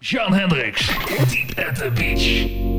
Jan Hendricks, Deep at the Beach.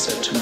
said to me.